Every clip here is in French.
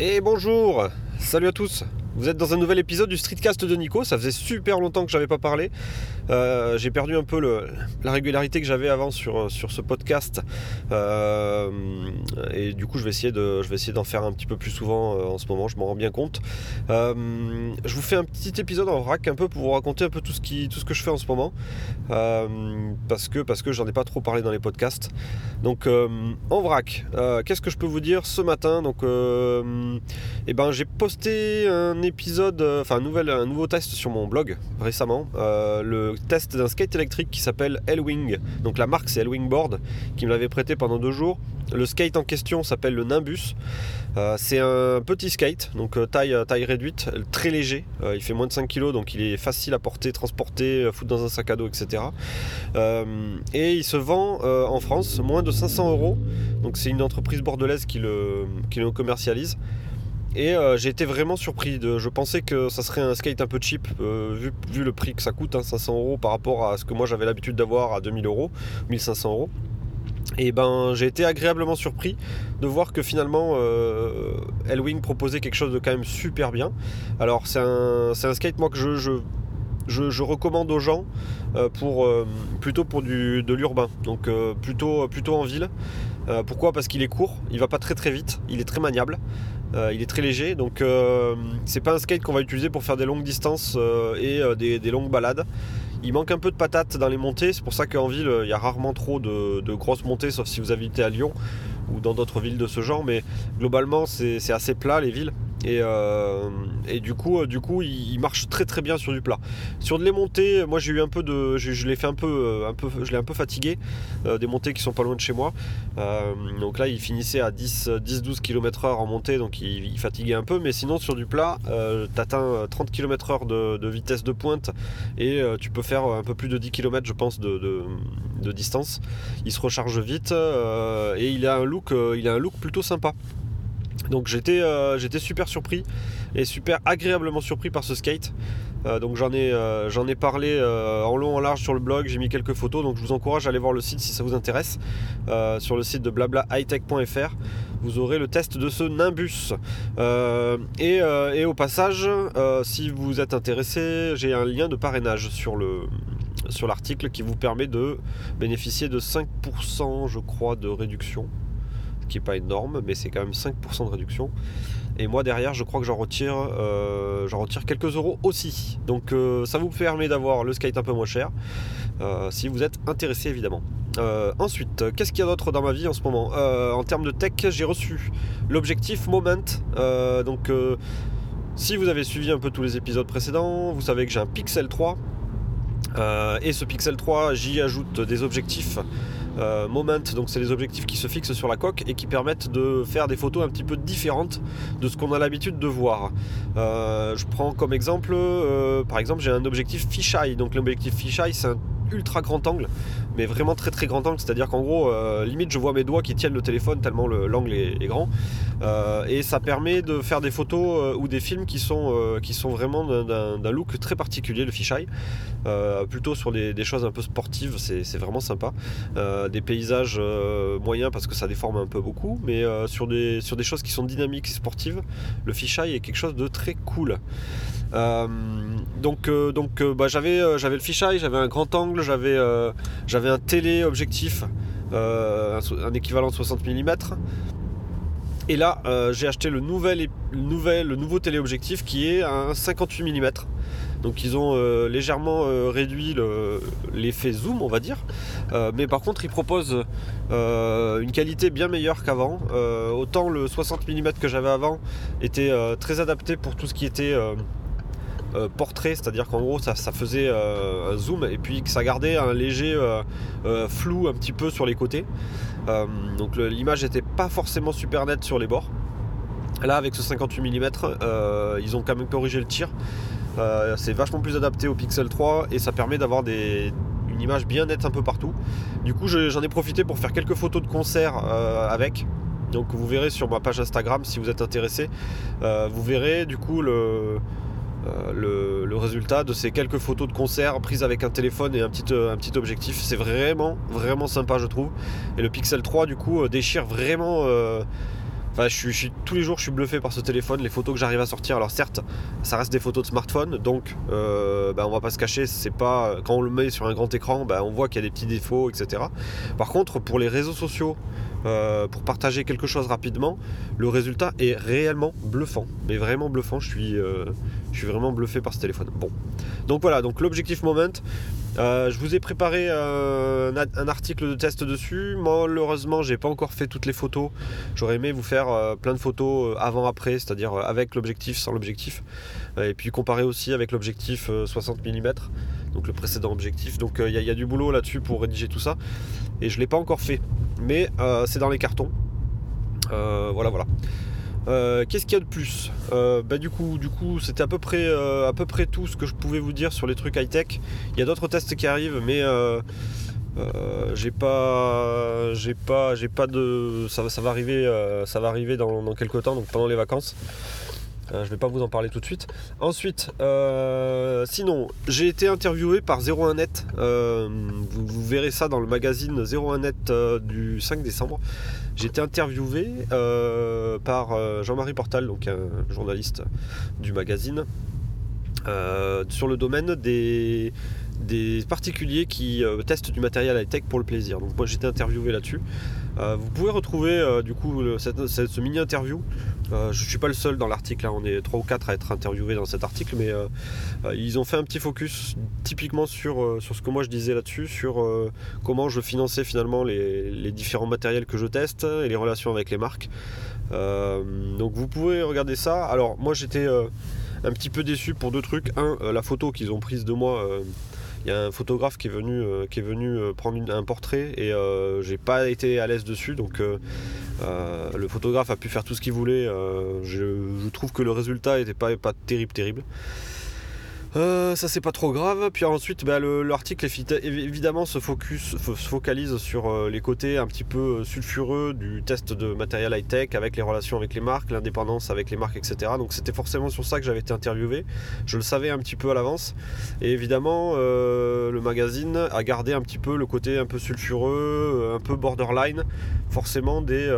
Et bonjour, salut à tous. Vous êtes dans un nouvel épisode du Streetcast de Nico. Ça faisait super longtemps que j'avais pas parlé. Euh, j'ai perdu un peu le, la régularité que j'avais avant sur, sur ce podcast. Euh, et du coup, je vais essayer de, je vais essayer d'en faire un petit peu plus souvent euh, en ce moment. Je m'en rends bien compte. je vous fais un petit épisode en vrac un peu pour vous raconter un peu tout ce qui, tout ce que je fais en ce moment. parce que, parce que j'en ai pas trop parlé dans les podcasts. Donc, en vrac, qu'est-ce que je peux vous dire ce matin? Donc, eh ben, j'ai posté un euh, un nouveau test sur mon blog récemment, euh, le test d'un skate électrique qui s'appelle L-Wing. Donc la marque c'est L-Wing Board qui me l'avait prêté pendant deux jours. Le skate en question s'appelle le Nimbus. Euh, c'est un petit skate, donc taille, taille réduite, très léger. il fait moins de 5 kg, donc il est facile à porter, transporter, foutre dans un sac à dos, etc. et il se vend en France moins de 500 euros. Donc c'est une entreprise bordelaise qui le, qui le commercialise. Et euh, j'ai été vraiment surpris. De, je pensais que ça serait un skate un peu cheap, euh, vu, le prix que ça coûte, 500 hein, euros par rapport à ce que moi j'avais l'habitude d'avoir à 2000 euros, 1500 euros. Et ben j'ai été agréablement surpris de voir que finalement euh, Elwing proposait quelque chose de quand même super bien. Alors c'est un, skate moi que je, recommande aux gens pour, plutôt pour du, de l'urbain, donc plutôt, plutôt en ville. pourquoi? Parce qu'il est court, il va pas très très vite, il est très maniable. Euh, il est très léger, donc euh, c'est pas un skate qu'on va utiliser pour faire des longues distances euh, et des, longues balades. Il manque un peu de patates dans les montées, c'est pour ça qu'en ville il y a rarement trop de, grosses montées, sauf si vous habitez à Lyon ou dans d'autres villes de ce genre, mais globalement c'est assez plat les villes. Euh, et, du coup, euh, du coup il, marche très très bien sur du plat. Sur de les montées, moi j'ai eu un peu de. Je, l'ai fait un peu, euh, un peu. Je l'ai un peu fatigué. des montées qui sont pas loin de chez moi. donc là, il finissait à 10-12 km/h en montée, donc il, fatiguait un peu. Mais sinon, sur du plat, tu atteins 30 km/h de, vitesse de pointe et tu peux faire un peu plus de 10 km, je pense, de, de distance. Il se recharge vite et il a un look, il a un look plutôt sympa. Donc euh, j'étais super surpris et super agréablement surpris par ce skate. Euh, donc j'en ai, euh, parlé en long en large sur le blog, j'ai mis quelques photos, donc je vous encourage à aller voir le site si ça vous intéresse. sur le site de blablaHightech.fr, vous aurez le test de ce Nimbus. Et, au passage, si vous êtes intéressé, j'ai un lien de parrainage sur sur l'article qui vous permet de bénéficier de 5% je crois de réduction qui n'est pas énorme, mais c'est quand même 5% de réduction. Et moi derrière, je crois que j'en retire, euh, j'en retire quelques euros aussi. Donc euh, ça vous permet d'avoir le skate un peu moins cher, euh, si vous êtes intéressé évidemment. ensuite, qu'est-ce qu'il y a d'autre dans ma vie en ce moment? En termes de tech, j'ai reçu l'objectif Moment. donc si vous avez suivi un peu tous les épisodes précédents, vous savez que j'ai un Pixel 3. et ce Pixel 3, j'y ajoute des objectifs euh, moment, donc c'est les objectifs qui se fixent sur la coque et qui permettent de faire des photos un petit peu différentes de ce qu'on a l'habitude de voir. Euh, je prends comme exemple, euh, par exemple, j'ai un objectif fisheye. Donc l'objectif fisheye, c'est un ultra grand angle, mais vraiment très très grand angle, c'est-à-dire qu'en gros, euh, limite je vois mes doigts qui tiennent le téléphone tellement l'angle est, grand, euh, et ça permet de faire des photos euh, ou des films qui sont, qui sont vraiment d'un look très particulier, le fisheye, plutôt sur des, choses un peu sportives, c'est vraiment sympa, des paysages moyens parce que ça déforme un peu beaucoup, mais sur, des, sur des choses qui sont dynamiques et sportives, le fisheye est quelque chose de très cool. Donc donc bah, j'avais le fisheye, j'avais un grand angle, j'avais un téléobjectif, euh, un, équivalent de 60 mm. Et là, euh, j'ai acheté le, nouvel, le nouveau téléobjectif qui est un 58 mm. Donc ils ont euh, légèrement réduit l'effet zoom, on va dire. mais par contre, ils proposent une qualité bien meilleure qu'avant. autant le 60 mm que j'avais avant était très adapté pour tout ce qui était euh, portrait, c'est-à-dire qu'en gros ça, faisait euh, un zoom et puis que ça gardait un léger euh, flou un petit peu sur les côtés. donc l'image n'était pas forcément super nette sur les bords. Là avec ce 58 mm, ils ont quand même corrigé le tir. c'est vachement plus adapté au Pixel 3 et ça permet d'avoir une image bien nette un peu partout. Du coup j'en ai profité pour faire quelques photos de concert avec. Donc vous verrez sur ma page Instagram si vous êtes intéressé. vous verrez du coup le, euh, le, résultat de ces quelques photos de concert prises avec un téléphone et un petit, euh, objectif. C'est vraiment, vraiment sympa, je trouve. Et le Pixel 3, du coup, euh, déchire vraiment. Enfin, je tous les jours, je suis bluffé par ce téléphone, les photos que j'arrive à sortir. Alors certes, ça reste des photos de smartphone, donc euh, bah, on va pas se cacher, c'est pas quand on le met sur un grand écran, bah, on voit qu'il y a des petits défauts, etc. Par contre, pour les réseaux sociaux, euh, pour partager quelque chose rapidement, le résultat est réellement bluffant. Mais vraiment bluffant, je suis, euh, je suis vraiment bluffé par ce téléphone. Bon. Donc voilà, donc l'objectif moment. Euh, je vous ai préparé un, article de test dessus. Malheureusement, j'ai pas encore fait toutes les photos. J'aurais aimé vous faire plein de photos avant-après, c'est-à-dire avec l'objectif, sans l'objectif. et puis comparer aussi avec l'objectif 60 mm, donc le précédent objectif. Donc il y, a du boulot là-dessus pour rédiger tout ça. Et je l'ai pas encore fait mais euh, c'est dans les cartons. Euh, voilà, voilà. Euh, qu'est-ce qu'il y a de plus bah, Du coup, du coup c'était à, peu près, à peu près tout ce que je pouvais vous dire sur les trucs high-tech. Il y a d'autres tests qui arrivent, mais j'ai pas, j'ai pas, j'ai pas de, ça, ça va arriver, ça va arriver dans, dans, quelques temps, donc pendant les vacances. Euh, je ne vais pas vous en parler tout de suite. Ensuite, euh, sinon, j'ai été interviewé par 01net. Euh, vous, verrez ça dans le magazine 01net du 5 décembre. J'ai été interviewé par Jean-Marie Portal, donc un journaliste du magazine, sur le domaine des, des particuliers qui testent du matériel high-tech pour le plaisir. Donc moi j'ai été interviewé là-dessus. Vous pouvez retrouver du coup ce mini interview euh, je ne suis pas le seul dans l'article, hein. on est 3 ou 4 à être interviewés dans cet article, mais euh, euh, ils ont fait un petit focus typiquement sur, sur ce que moi je disais là-dessus, sur comment je finançais finalement les, différents matériels que je teste et les relations avec les marques. donc vous pouvez regarder ça. Alors moi j'étais un petit peu déçu pour deux trucs. Un, la photo qu'ils ont prise de moi il y a un photographe qui est venu, euh, euh, prendre un portrait et euh, j'ai pas été à l'aise dessus. Donc le photographe a pu faire tout ce qu'il voulait. Je, trouve que le résultat n'était pas, pas terrible, terrible. Euh, ça c'est pas trop grave. Puis ensuite, bah, l'article évidemment se, focus, se focalise sur euh, les côtés un petit peu euh, sulfureux du test de matériel high-tech avec les relations avec les marques, l'indépendance avec les marques, etc. Donc c'était forcément sur ça que j'avais été interviewé. Je le savais un petit peu à l'avance. Et évidemment, le magazine a gardé un petit peu le côté un peu sulfureux, un peu borderline, forcément des,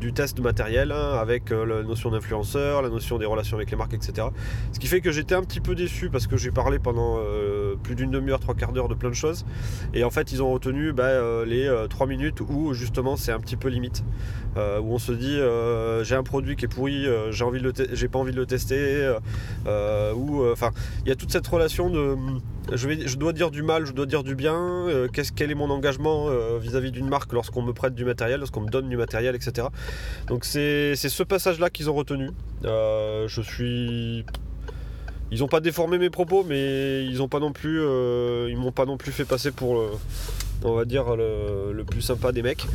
du test de matériel hein, avec la notion d'influenceur, la notion des relations avec les marques, etc. Ce qui fait que j'étais un petit peu parce que j'ai parlé pendant euh, plus d'une demi-heure, trois quarts d'heure de plein de choses. Et en fait, ils ont retenu bah, euh, les euh, trois minutes où justement c'est un petit peu limite. où on se dit j'ai un produit qui est pourri, j'ai envie de j'ai pas envie de le tester. ou enfin, il y a toute cette relation de je, vais, je dois dire du mal, je dois dire du bien. qu'est-ce, quel est mon engagement vis-à-vis d'une marque lorsqu'on me prête du matériel, lorsqu'on me donne du matériel, etc. Donc c'est, c'est ce passage-là qu'ils ont retenu. je suis ils n'ont pas déformé mes propos, mais ils ont pas non plus, euh, ils m'ont pas non plus fait passer pour, le, on va dire le, plus sympa des mecs.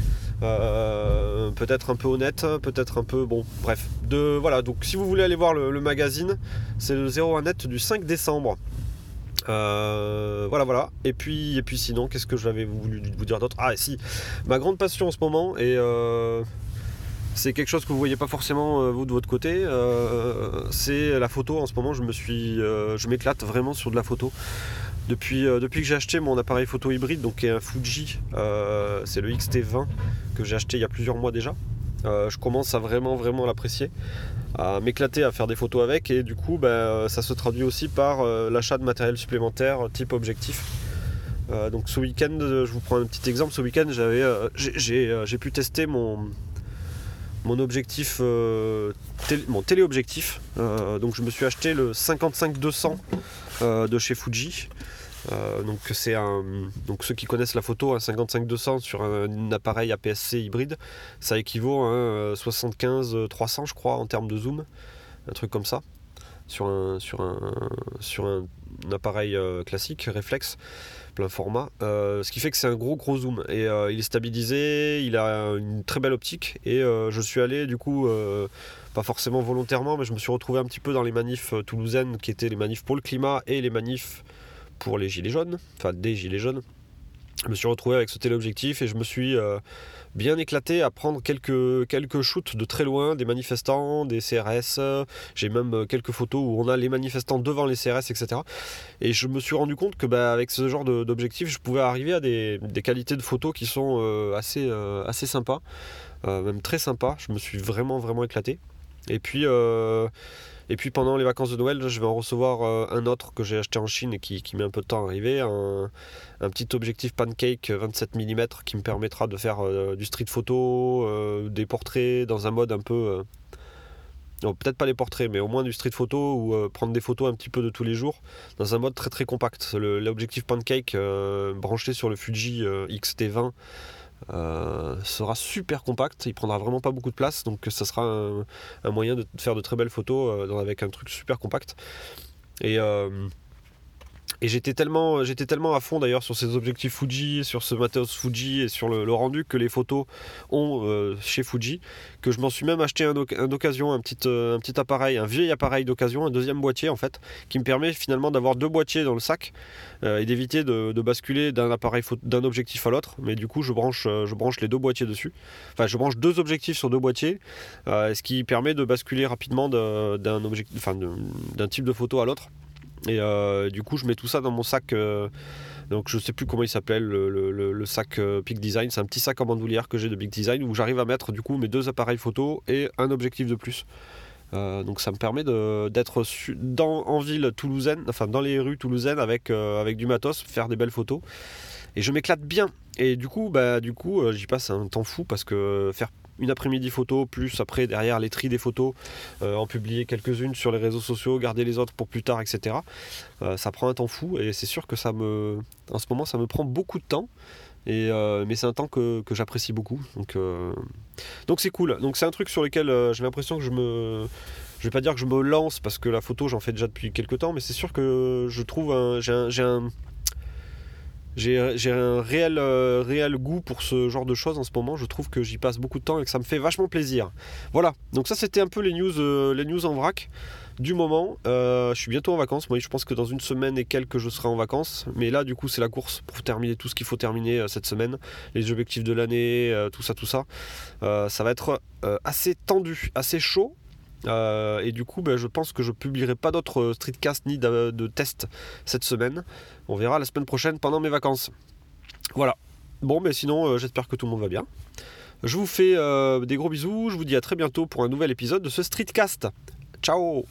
Euh, peut-être un peu honnête, peut-être un peu bon, bref. De voilà. Donc si vous voulez aller voir le, magazine, c'est le 01 net du 5 décembre. Euh, voilà, voilà. Et puis, et puis sinon, qu'est-ce que j'avais voulu vous dire d'autre? Ah, si, ma grande passion en ce moment et c'est quelque chose que vous voyez pas forcément euh, vous de votre côté. Euh, c'est la photo. En ce moment, je me suis, euh, je m'éclate vraiment sur de la photo. Depuis, que j'ai acheté mon appareil photo hybride, donc qui est un Fuji, c'est le XT20 que j'ai acheté il y a plusieurs mois déjà. je commence à vraiment vraiment l'apprécier, à m'éclater à faire des photos avec et du coup ben, ça se traduit aussi par l'achat de matériel supplémentaire type objectif. donc ce week-end, je vous prends un petit exemple, ce week-end j'ai pu tester mon, mon objectif, euh, mon téléobjectif. Euh, donc je me suis acheté le 55-200 euh, de chez Fuji. donc c'est un, donc ceux qui connaissent la photo, un 55-200 sur un, appareil APS-C hybride, ça équivaut à un 75-300 je crois en termes de zoom, un truc comme ça, sur un, sur un, sur un appareil classique réflexe plein format. Euh, ce qui fait que c'est un gros gros zoom. Et euh, il est stabilisé, il a une très belle optique. Et euh, je suis allé du coup, pas forcément volontairement, mais je me suis retrouvé un petit peu dans les manifs toulousaines qui étaient les manifs pour le climat et les manifs pour les gilets jaunes, enfin des gilets jaunes. Je me suis retrouvé avec ce téléobjectif et je me suis bien éclaté à prendre quelques, quelques shoots de très loin, des manifestants, des CRS. J'ai même quelques photos où on a les manifestants devant les CRS, etc. Et je me suis rendu compte que bah, avec ce genre d'objectif, je pouvais arriver à des, qualités de photos qui sont assez, assez sympas, même très sympas. Je me suis vraiment, vraiment éclaté. Et puis, et puis pendant les vacances de Noël, je vais en recevoir euh, un autre que j'ai acheté en Chine et qui, met un peu de temps à arriver. Un, petit objectif pancake 27 mm qui me permettra de faire euh, du street photo, euh, des portraits dans un mode un peu. peut-être pas les portraits, mais au moins du street photo ou prendre des photos un petit peu de tous les jours dans un mode très très compact. L'objectif pancake branché sur le Fuji X-T20 euh, sera super compact, il prendra vraiment pas beaucoup de place, donc ça sera un, moyen de faire de très belles photos euh, avec un truc super compact. Et euh, et j'étais tellement, j'étais tellement à fond d'ailleurs sur ces objectifs Fuji, sur ce matos Fuji et sur le, rendu que les photos ont euh, chez Fuji, que je m'en suis même acheté un, d'occasion, un petit, euh, un petit appareil, un vieil appareil d'occasion, un deuxième boîtier en fait, qui me permet finalement d'avoir deux boîtiers dans le sac euh, et d'éviter de, basculer d'un appareil d'un objectif à l'autre. Mais du coup, je branche, je branche les deux boîtiers dessus. Enfin, je branche deux objectifs sur deux boîtiers, ce qui permet de basculer rapidement d'un objectif, enfin, d'un type de photo à l'autre. Et euh, du coup, je mets tout ça dans mon sac. Euh, donc, je sais plus comment il s'appelle, le, sac euh, Peak Design. C'est un petit sac en bandoulière que j'ai de Big Design où j'arrive à mettre du coup mes deux appareils photo et un objectif de plus. donc ça me permet d'être en ville toulousaine, enfin dans les rues toulousaines avec, avec du matos, faire des belles photos. Et je m'éclate bien. Et du coup, bah, du coup j'y passe un temps fou parce que faire une après-midi photo, plus après derrière les tris des photos, euh, en publier quelques-unes sur les réseaux sociaux, garder les autres pour plus tard, etc. Euh, ça prend un temps fou et c'est sûr que ça me, en ce moment, ça me prend beaucoup de temps. Et, euh, mais c'est un temps que, j'apprécie beaucoup. Donc, donc c'est cool. Donc c'est un truc sur lequel j'ai l'impression que je me, je vais pas dire que je me lance parce que la photo j'en fais déjà depuis quelques temps, mais c'est sûr que je trouve j'ai un, j'ai un réel, euh, réel goût pour ce genre de choses en ce moment. Je trouve que j'y passe beaucoup de temps et que ça me fait vachement plaisir. Voilà, donc ça c'était un peu les news, euh, les news en vrac du moment. Euh, je suis bientôt en vacances. Moi, je pense que dans une semaine et quelques, je serai en vacances. Mais là, du coup, c'est la course pour terminer tout ce qu'il faut terminer cette semaine. Les objectifs de l'année, tout ça, tout ça. ça va être assez tendu, assez chaud. Euh, et du coup, ben, je pense que je publierai pas d'autres euh, streetcasts ni de, tests cette semaine. On verra la semaine prochaine pendant mes vacances. Voilà. Bon, mais sinon, euh, j'espère que tout le monde va bien. Je vous fais des gros bisous. Je vous dis à très bientôt pour un nouvel épisode de ce streetcast. Ciao